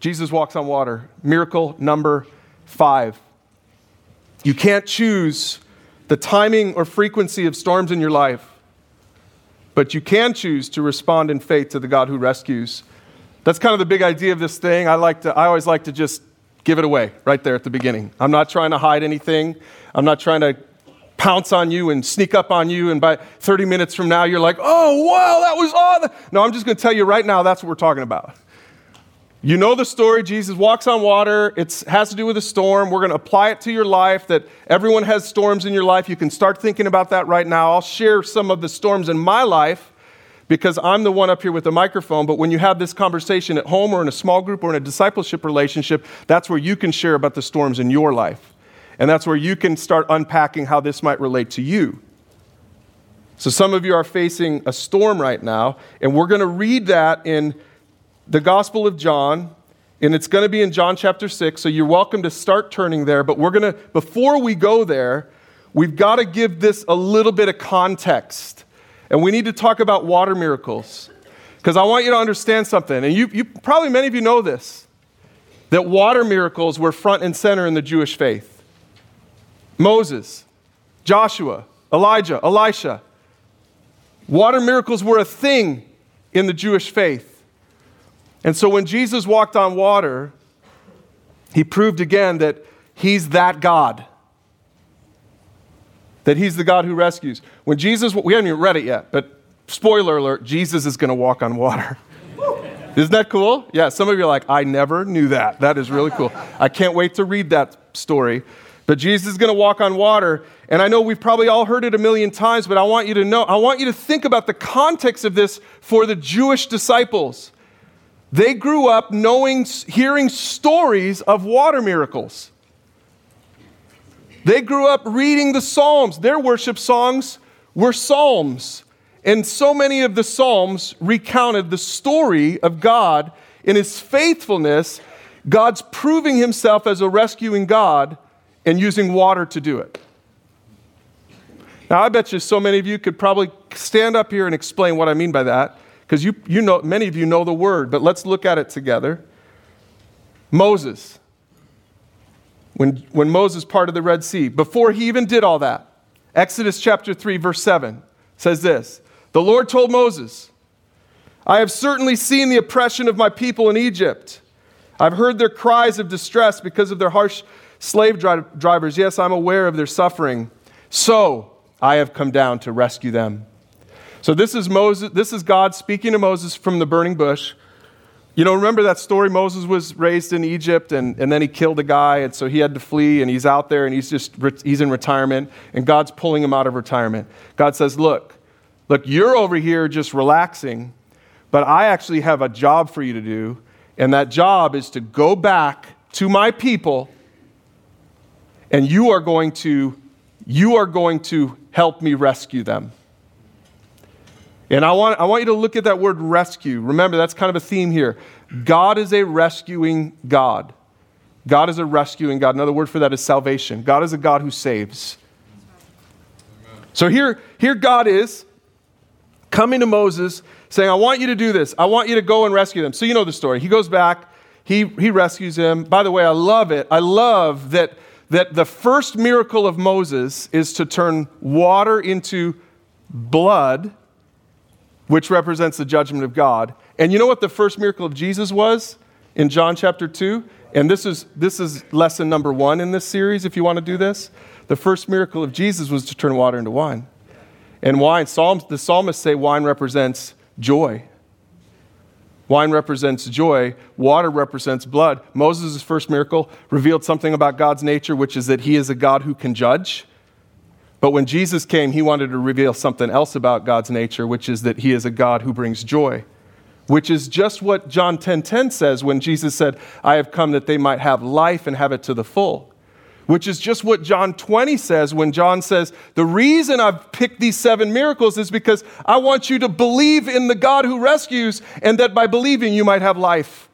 Jesus walks on water. Miracle number five. You can't choose the timing or frequency of storms in your life, but you can choose to respond in faith to the God who rescues. That's kind of the big idea of this thing. I, like to, I always like to just give it away right there at the beginning. I'm not trying to hide anything. I'm not trying to pounce on you and sneak up on you, and by 30 minutes from now, you're like, oh, wow, that was awesome. No, I'm just going to tell you right now that's what we're talking about. You know the story. Jesus walks on water. It has to do with a storm. We're going to apply it to your life, that everyone has storms in your life. You can start thinking about that right now. I'll share some of the storms in my life because I'm the one up here with the microphone. But when you have this conversation at home or in a small group or in a discipleship relationship, that's where you can share about the storms in your life. And that's where you can start unpacking how this might relate to you. So, some of you are facing a storm right now, and we're going to read that in the Gospel of John, and it's going to be in John chapter 6. So, you're welcome to start turning there. But we're going to, before we go there, we've got to give this a little bit of context. And we need to talk about water miracles. Because I want you to understand something. And you, you probably, many of you know this that water miracles were front and center in the Jewish faith. Moses, Joshua, Elijah, Elisha. Water miracles were a thing in the Jewish faith. And so when Jesus walked on water, he proved again that he's that God. That he's the God who rescues. When Jesus, we haven't even read it yet, but spoiler alert, Jesus is going to walk on water. Isn't that cool? Yeah, some of you are like, I never knew that. That is really cool. I can't wait to read that story. But Jesus is going to walk on water. And I know we've probably all heard it a million times, but I want you to know, I want you to think about the context of this for the Jewish disciples. They grew up knowing, hearing stories of water miracles. They grew up reading the Psalms. Their worship songs were Psalms. And so many of the Psalms recounted the story of God in his faithfulness, God's proving himself as a rescuing God and using water to do it. Now, I bet you so many of you could probably stand up here and explain what I mean by that, because you, you know, many of you know the word, but let's look at it together. Moses, when, when Moses parted the Red Sea, before he even did all that, Exodus chapter 3, verse 7 says this The Lord told Moses, I have certainly seen the oppression of my people in Egypt. I've heard their cries of distress because of their harsh Slave dri- drivers, yes, I'm aware of their suffering. So I have come down to rescue them. So this is Moses, this is God speaking to Moses from the burning bush. You know, remember that story? Moses was raised in Egypt and, and then he killed a guy, and so he had to flee, and he's out there and he's just he's in retirement, and God's pulling him out of retirement. God says, Look, look, you're over here just relaxing, but I actually have a job for you to do, and that job is to go back to my people and you are going to you are going to help me rescue them. And I want, I want you to look at that word rescue. Remember, that's kind of a theme here. God is a rescuing God. God is a rescuing God. Another word for that is salvation. God is a God who saves. So here, here God is coming to Moses saying, I want you to do this. I want you to go and rescue them. So you know the story. He goes back, he, he rescues him. By the way, I love it. I love that that the first miracle of Moses is to turn water into blood, which represents the judgment of God. And you know what the first miracle of Jesus was in John chapter 2? And this is, this is lesson number one in this series, if you want to do this. The first miracle of Jesus was to turn water into wine. And wine, Psalms, the psalmists say wine represents joy. Wine represents joy, water represents blood. Moses' first miracle revealed something about God's nature, which is that he is a God who can judge. But when Jesus came, he wanted to reveal something else about God's nature, which is that he is a God who brings joy. Which is just what John 10:10 10, 10 says when Jesus said, "I have come that they might have life and have it to the full." which is just what John 20 says when John says, The reason I've picked these seven miracles is because I want you to believe in the God who rescues, and that by believing you might have life.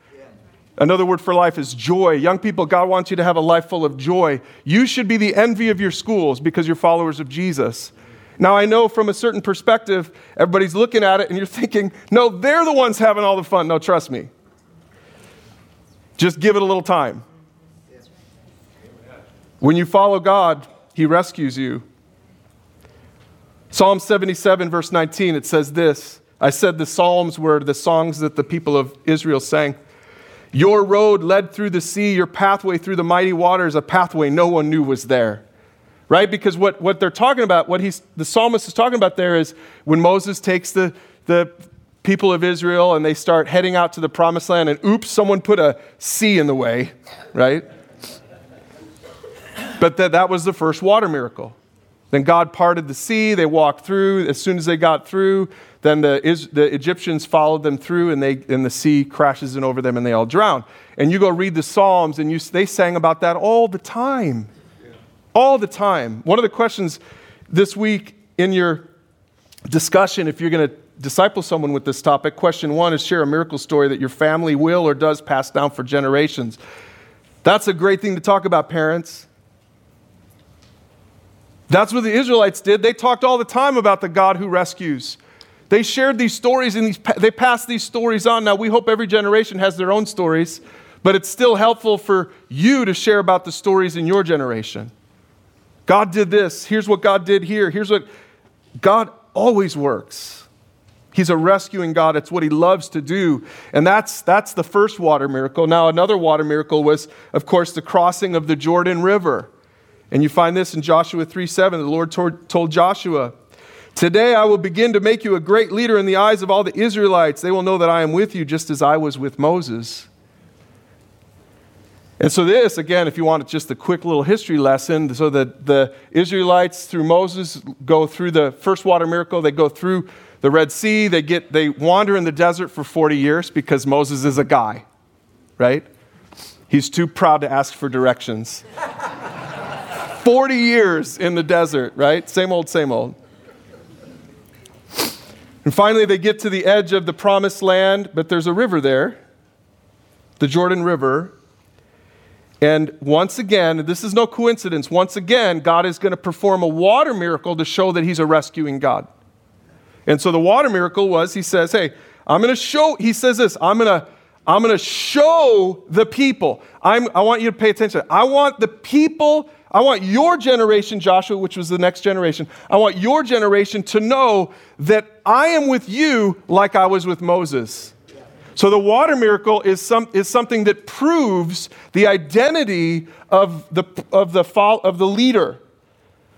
Another word for life is joy. Young people, God wants you to have a life full of joy. You should be the envy of your schools because you're followers of Jesus. Now, I know from a certain perspective, everybody's looking at it and you're thinking, no, they're the ones having all the fun. No, trust me. Just give it a little time. When you follow God, He rescues you. Psalm 77, verse 19, it says this I said the Psalms were the songs that the people of Israel sang. Your road led through the sea, your pathway through the mighty waters, a pathway no one knew was there. Right? Because what, what they're talking about, what he's, the psalmist is talking about there is when Moses takes the, the people of Israel and they start heading out to the promised land, and oops, someone put a sea in the way, right? But that, that was the first water miracle. Then God parted the sea, they walked through. As soon as they got through, then the, the Egyptians followed them through, and, they, and the sea crashes in over them, and they all drown. And you go read the Psalms, and you, they sang about that all the time. All the time. One of the questions this week in your discussion, if you're going to disciple someone with this topic, question one is share a miracle story that your family will or does pass down for generations. That's a great thing to talk about, parents. That's what the Israelites did. They talked all the time about the God who rescues. They shared these stories and these, they passed these stories on. Now, we hope every generation has their own stories, but it's still helpful for you to share about the stories in your generation. God did this. Here's what God did here. Here's what God always works. He's a rescuing God. It's what he loves to do. And that's, that's the first water miracle. Now, another water miracle was, of course, the crossing of the Jordan River. And you find this in Joshua 3 7. The Lord told Joshua, Today I will begin to make you a great leader in the eyes of all the Israelites. They will know that I am with you just as I was with Moses. And so, this, again, if you want just a quick little history lesson, so that the Israelites through Moses go through the first water miracle, they go through the Red Sea, they, get, they wander in the desert for 40 years because Moses is a guy, right? He's too proud to ask for directions. 40 years in the desert, right? Same old, same old. And finally, they get to the edge of the promised land, but there's a river there, the Jordan River. And once again, this is no coincidence, once again, God is going to perform a water miracle to show that He's a rescuing God. And so the water miracle was He says, Hey, I'm going to show, He says this, I'm going to. I'm going to show the people. I'm, I want you to pay attention. I want the people I want your generation, Joshua, which was the next generation, I want your generation to know that I am with you like I was with Moses. So the water miracle is, some, is something that proves the identity of the, of the, of the leader.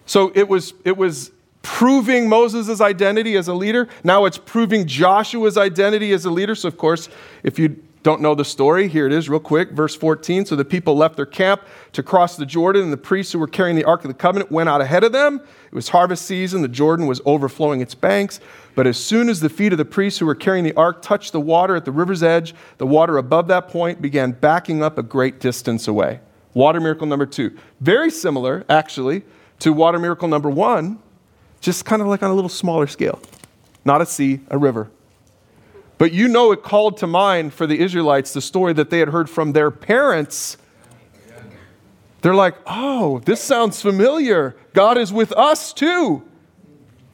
So it was, it was proving Moses' identity as a leader. Now it's proving Joshua's identity as a leader. So, of course, if you don't know the story? Here it is, real quick. Verse 14. So the people left their camp to cross the Jordan, and the priests who were carrying the Ark of the Covenant went out ahead of them. It was harvest season. The Jordan was overflowing its banks. But as soon as the feet of the priests who were carrying the ark touched the water at the river's edge, the water above that point began backing up a great distance away. Water miracle number two. Very similar, actually, to water miracle number one, just kind of like on a little smaller scale. Not a sea, a river. But you know, it called to mind for the Israelites the story that they had heard from their parents. They're like, oh, this sounds familiar. God is with us too.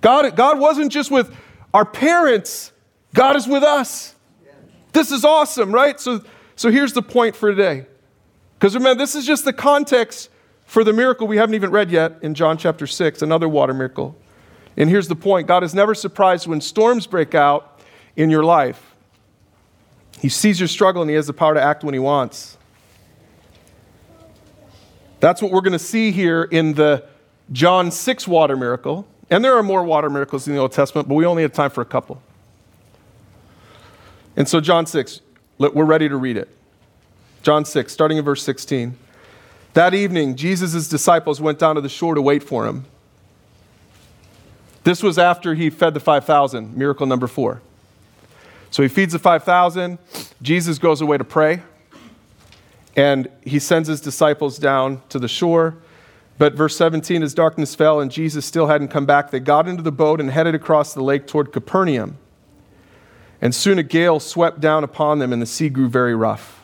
God, God wasn't just with our parents, God is with us. This is awesome, right? So, so here's the point for today. Because remember, this is just the context for the miracle we haven't even read yet in John chapter 6, another water miracle. And here's the point God is never surprised when storms break out in your life. He sees your struggle and he has the power to act when he wants. That's what we're going to see here in the John 6 water miracle. And there are more water miracles in the Old Testament, but we only have time for a couple. And so, John 6, we're ready to read it. John 6, starting in verse 16. That evening, Jesus' disciples went down to the shore to wait for him. This was after he fed the 5,000, miracle number four. So he feeds the 5,000. Jesus goes away to pray. And he sends his disciples down to the shore. But verse 17, as darkness fell and Jesus still hadn't come back, they got into the boat and headed across the lake toward Capernaum. And soon a gale swept down upon them, and the sea grew very rough.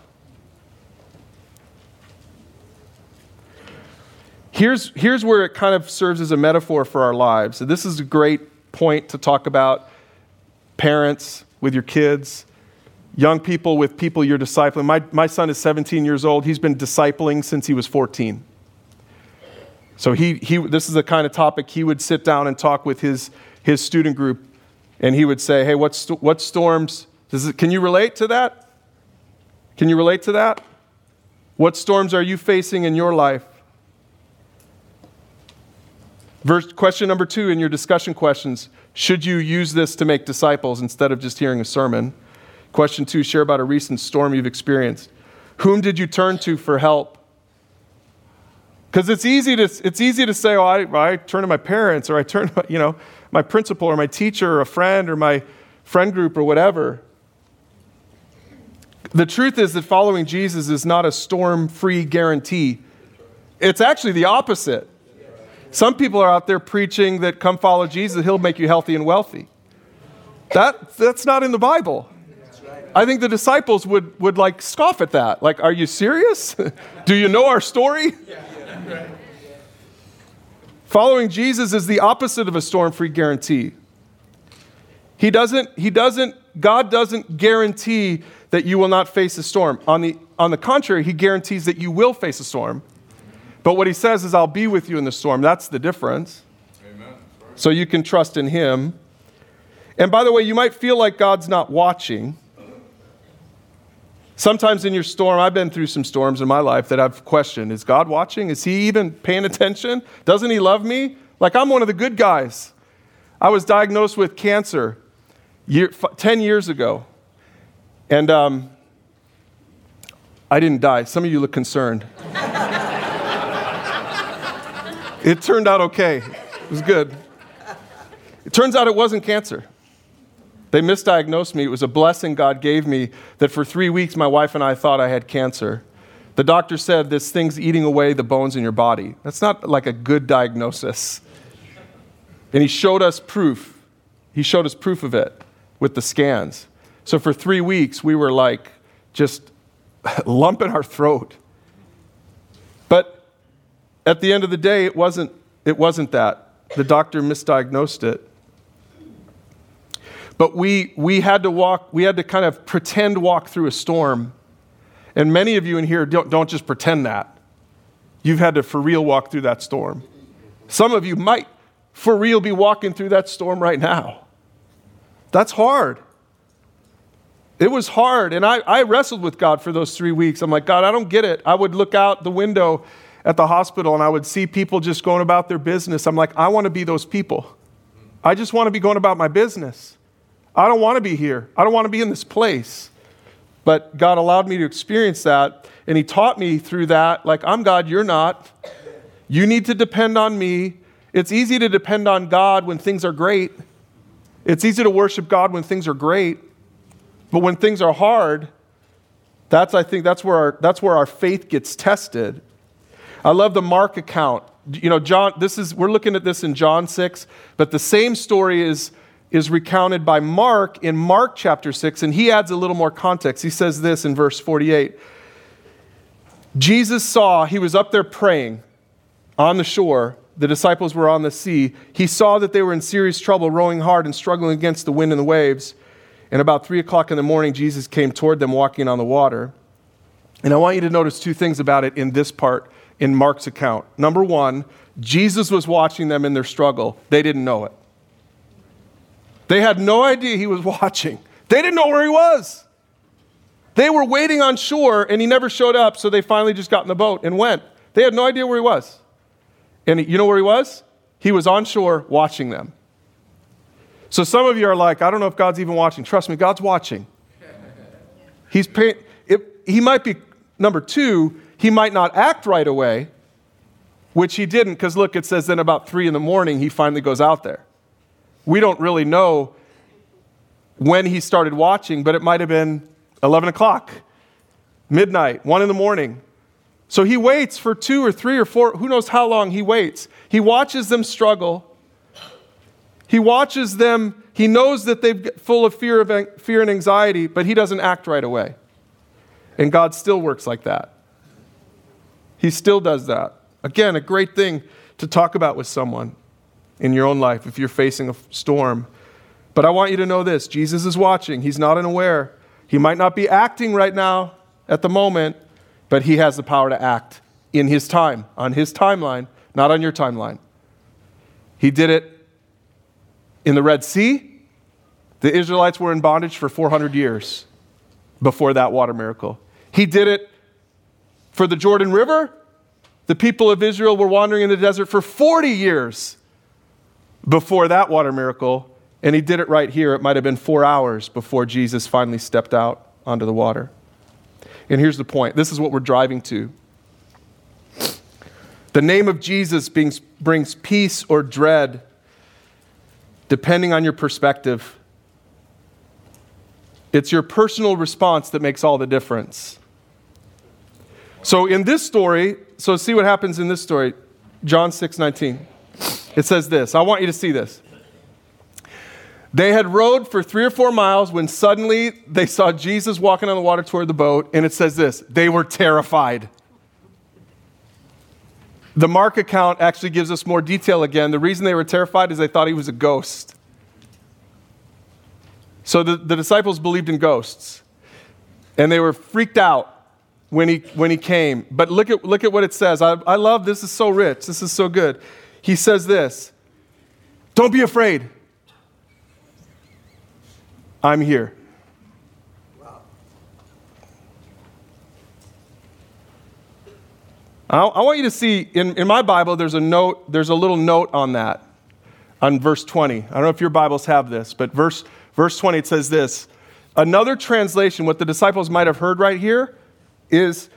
Here's, here's where it kind of serves as a metaphor for our lives. So this is a great point to talk about parents, with your kids. young people with people you're discipling. My, my son is 17 years old. He's been discipling since he was 14. So he, he, this is the kind of topic he would sit down and talk with his, his student group, and he would say, Hey, what, st- what storms? It, can you relate to that? Can you relate to that? What storms are you facing in your life? Verse, question number two in your discussion questions Should you use this to make disciples instead of just hearing a sermon? Question two share about a recent storm you've experienced. Whom did you turn to for help? Because it's easy to it's easy to say, oh, I, I turn to my parents or I turn to you know my principal or my teacher or a friend or my friend group or whatever. The truth is that following Jesus is not a storm-free guarantee. It's actually the opposite. Some people are out there preaching that come follow Jesus, he'll make you healthy and wealthy. That, that's not in the Bible. I think the disciples would, would like scoff at that. Like, are you serious? Do you know our story? Following Jesus is the opposite of a storm free guarantee. He doesn't, he doesn't, God doesn't guarantee that you will not face a storm. On the, on the contrary, He guarantees that you will face a storm. But what He says is, I'll be with you in the storm. That's the difference. Amen. So you can trust in Him. And by the way, you might feel like God's not watching. Sometimes in your storm, I've been through some storms in my life that I've questioned Is God watching? Is He even paying attention? Doesn't He love me? Like I'm one of the good guys. I was diagnosed with cancer year, 10 years ago. And um, I didn't die. Some of you look concerned. It turned out okay. It was good. It turns out it wasn't cancer. They misdiagnosed me. It was a blessing God gave me that for three weeks my wife and I thought I had cancer. The doctor said this thing's eating away the bones in your body. That's not like a good diagnosis. And he showed us proof. He showed us proof of it with the scans. So for three weeks, we were like just lump in our throat. But at the end of the day, it wasn't, it wasn't that. The doctor misdiagnosed it. But we, we had to walk, we had to kind of pretend walk through a storm. And many of you in here don't, don't just pretend that. You've had to for real walk through that storm. Some of you might for real be walking through that storm right now. That's hard. It was hard. And I, I wrestled with God for those three weeks. I'm like, God, I don't get it. I would look out the window at the hospital and I would see people just going about their business. I'm like, I want to be those people. I just want to be going about my business. I don't want to be here. I don't want to be in this place. But God allowed me to experience that, and He taught me through that, like, I'm God, you're not. You need to depend on me. It's easy to depend on God when things are great. It's easy to worship God when things are great. But when things are hard, that's, I think, that's where our, that's where our faith gets tested. I love the Mark account. You know, John, this is, we're looking at this in John 6, but the same story is is recounted by Mark in Mark chapter 6, and he adds a little more context. He says this in verse 48 Jesus saw, he was up there praying on the shore. The disciples were on the sea. He saw that they were in serious trouble, rowing hard and struggling against the wind and the waves. And about three o'clock in the morning, Jesus came toward them walking on the water. And I want you to notice two things about it in this part in Mark's account. Number one, Jesus was watching them in their struggle, they didn't know it. They had no idea he was watching. They didn't know where he was. They were waiting on shore and he never showed up, so they finally just got in the boat and went. They had no idea where he was. And you know where he was? He was on shore watching them. So some of you are like, I don't know if God's even watching. Trust me, God's watching. He's paying, it, he might be, number two, he might not act right away, which he didn't, because look, it says then about three in the morning, he finally goes out there. We don't really know when he started watching, but it might have been 11 o'clock, midnight, 1 in the morning. So he waits for two or three or four, who knows how long he waits. He watches them struggle. He watches them, he knows that they're full of fear, of fear and anxiety, but he doesn't act right away. And God still works like that. He still does that. Again, a great thing to talk about with someone in your own life if you're facing a storm. But I want you to know this Jesus is watching, He's not unaware. He might not be acting right now at the moment, but he has the power to act in his time, on his timeline, not on your timeline. He did it in the Red Sea. The Israelites were in bondage for 400 years before that water miracle. He did it for the Jordan River. The people of Israel were wandering in the desert for 40 years before that water miracle. And he did it right here. It might have been four hours before Jesus finally stepped out onto the water. And here's the point this is what we're driving to. The name of Jesus brings, brings peace or dread, depending on your perspective. It's your personal response that makes all the difference. So, in this story, so see what happens in this story John 6 19. It says this I want you to see this. They had rowed for three or four miles when suddenly they saw Jesus walking on the water toward the boat, and it says this they were terrified. The Mark account actually gives us more detail again. The reason they were terrified is they thought he was a ghost. So the, the disciples believed in ghosts, and they were freaked out when he, when he came. But look at, look at what it says. I, I love this, is so rich. This is so good. He says this Don't be afraid. I'm here. I, I want you to see in, in my Bible, there's a note, there's a little note on that, on verse 20. I don't know if your Bibles have this, but verse, verse 20, it says this. Another translation, what the disciples might have heard right here, is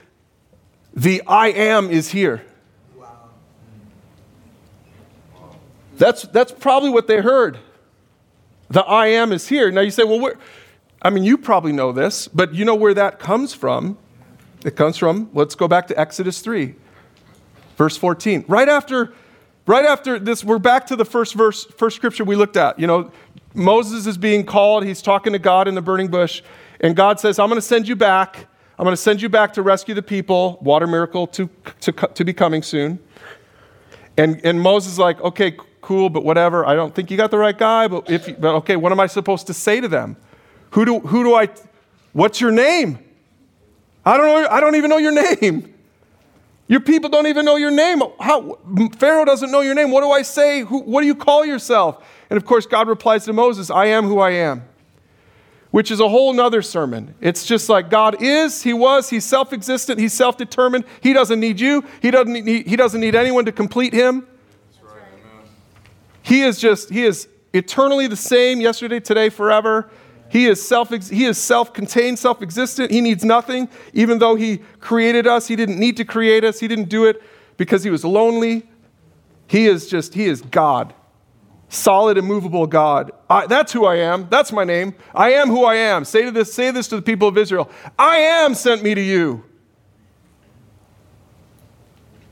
the I am is here. That's, that's probably what they heard. The I am is here. Now you say, well, where? I mean, you probably know this, but you know where that comes from. It comes from, let's go back to Exodus 3, verse 14. Right after, right after this, we're back to the first verse, first scripture we looked at. You know, Moses is being called, he's talking to God in the burning bush, and God says, I'm going to send you back. I'm going to send you back to rescue the people. Water miracle to, to, to be coming soon. And, and Moses is like, okay, cool, but whatever. I don't think you got the right guy, but if, but okay, what am I supposed to say to them? Who do, who do I, what's your name? I don't know, I don't even know your name. Your people don't even know your name. How, Pharaoh doesn't know your name. What do I say? Who, what do you call yourself? And of course, God replies to Moses, I am who I am, which is a whole nother sermon. It's just like God is, He was, He's self existent, He's self determined. He doesn't need you, he doesn't need, he doesn't need anyone to complete Him. He is just, he is eternally the same yesterday, today, forever. He is self he is self-contained, self-existent. He needs nothing. Even though he created us, he didn't need to create us. He didn't do it because he was lonely. He is just he is God. Solid, immovable God. I, that's who I am. That's my name. I am who I am. Say to this, say this to the people of Israel. I am sent me to you.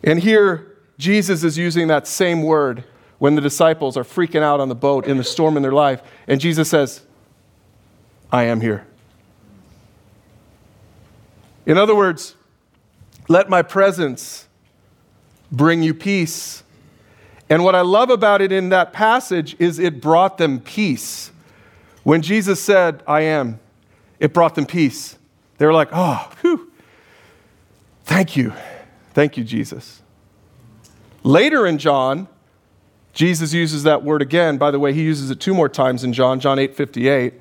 And here Jesus is using that same word when the disciples are freaking out on the boat in the storm in their life. And Jesus says, I am here. In other words, let my presence bring you peace. And what I love about it in that passage is it brought them peace. When Jesus said, I am, it brought them peace. They were like, oh, whew. Thank you. Thank you, Jesus. Later in John, Jesus uses that word again. By the way, he uses it two more times in John, John 8 58.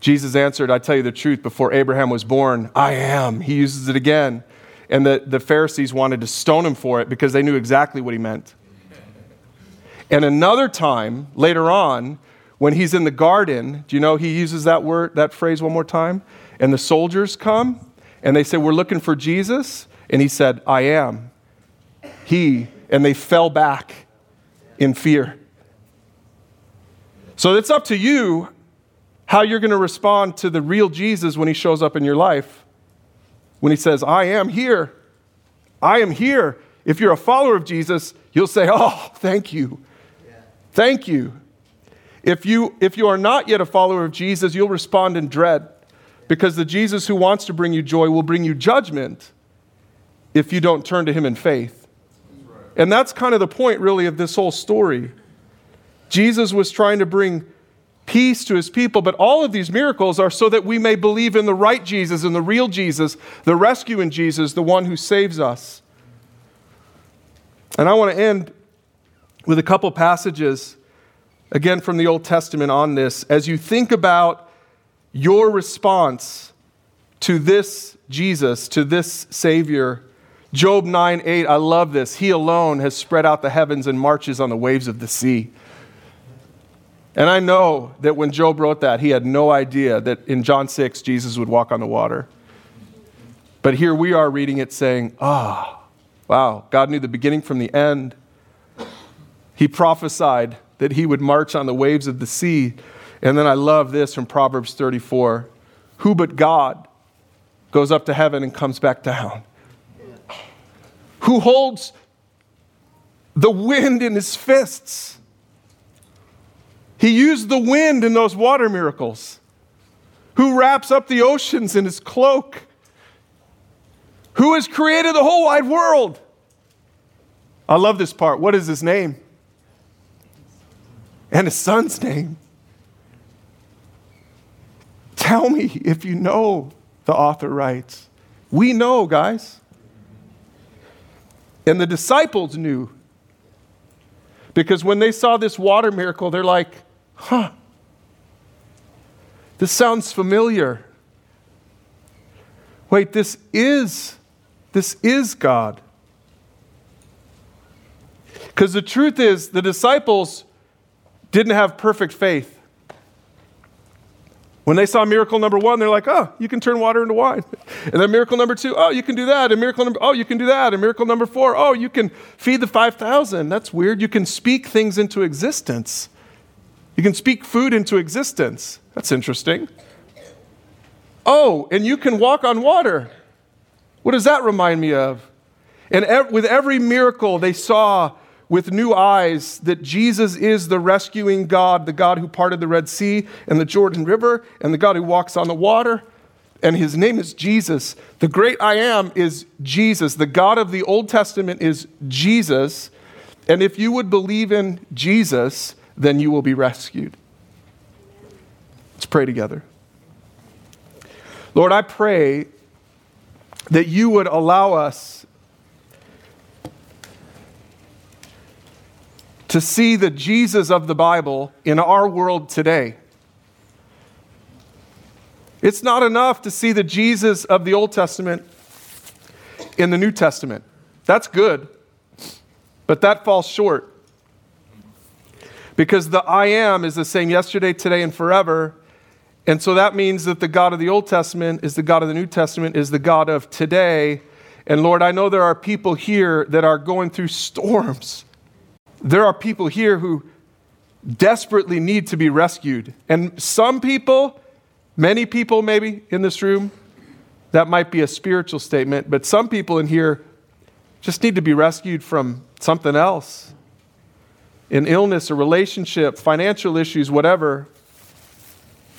Jesus answered, I tell you the truth, before Abraham was born, I am. He uses it again. And the, the Pharisees wanted to stone him for it because they knew exactly what he meant. And another time, later on, when he's in the garden, do you know he uses that word, that phrase one more time? And the soldiers come and they say, We're looking for Jesus. And he said, I am. He, and they fell back in fear. So it's up to you how you're going to respond to the real Jesus when he shows up in your life. When he says, I am here. I am here. If you're a follower of Jesus, you'll say, Oh, thank you. Thank you. If you, if you are not yet a follower of Jesus, you'll respond in dread because the Jesus who wants to bring you joy will bring you judgment if you don't turn to him in faith. And that's kind of the point, really, of this whole story. Jesus was trying to bring peace to his people. But all of these miracles are so that we may believe in the right Jesus and the real Jesus, the rescuing Jesus, the one who saves us. And I want to end with a couple passages, again from the Old Testament, on this. As you think about your response to this Jesus, to this Savior, Job 9 8, I love this. He alone has spread out the heavens and marches on the waves of the sea. And I know that when Job wrote that, he had no idea that in John 6, Jesus would walk on the water. But here we are reading it saying, ah, oh, wow, God knew the beginning from the end. He prophesied that he would march on the waves of the sea. And then I love this from Proverbs 34 Who but God goes up to heaven and comes back down? Who holds the wind in his fists? He used the wind in those water miracles. Who wraps up the oceans in his cloak? Who has created the whole wide world? I love this part. What is his name? And his son's name. Tell me if you know, the author writes. We know, guys. And the disciples knew. Because when they saw this water miracle, they're like, huh, this sounds familiar. Wait, this is, this is God. Because the truth is, the disciples didn't have perfect faith. When they saw miracle number one, they're like, oh, you can turn water into wine. And then miracle number two, oh, you can do that. And miracle number, oh, you can do that. And miracle number four, oh, you can feed the 5,000. That's weird. You can speak things into existence. You can speak food into existence. That's interesting. Oh, and you can walk on water. What does that remind me of? And ev- with every miracle, they saw with new eyes that Jesus is the rescuing God, the God who parted the Red Sea and the Jordan River, and the God who walks on the water. And his name is Jesus. The great I am is Jesus. The God of the Old Testament is Jesus. And if you would believe in Jesus, then you will be rescued. Let's pray together. Lord, I pray that you would allow us to see the Jesus of the Bible in our world today. It's not enough to see the Jesus of the Old Testament in the New Testament. That's good, but that falls short. Because the I am is the same yesterday, today, and forever. And so that means that the God of the Old Testament is the God of the New Testament, is the God of today. And Lord, I know there are people here that are going through storms. There are people here who desperately need to be rescued. And some people, many people maybe in this room, that might be a spiritual statement, but some people in here just need to be rescued from something else in illness a relationship, financial issues, whatever.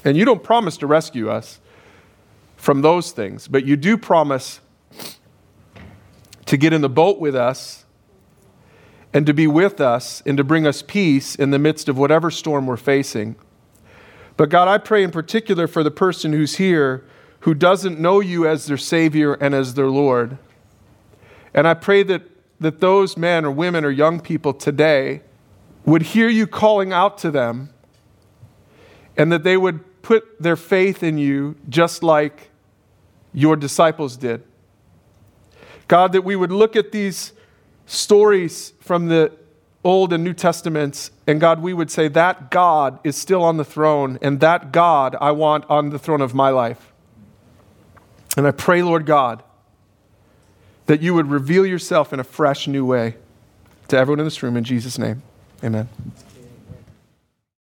And you don't promise to rescue us from those things, but you do promise to get in the boat with us and to be with us and to bring us peace in the midst of whatever storm we're facing. But God, I pray in particular for the person who's here who doesn't know you as their Savior and as their Lord. And I pray that, that those men or women or young people today would hear you calling out to them and that they would put their faith in you just like your disciples did. God, that we would look at these stories from the Old and New Testaments, and God, we would say that God is still on the throne, and that God I want on the throne of my life. And I pray, Lord God, that you would reveal yourself in a fresh new way to everyone in this room in Jesus' name. Amen.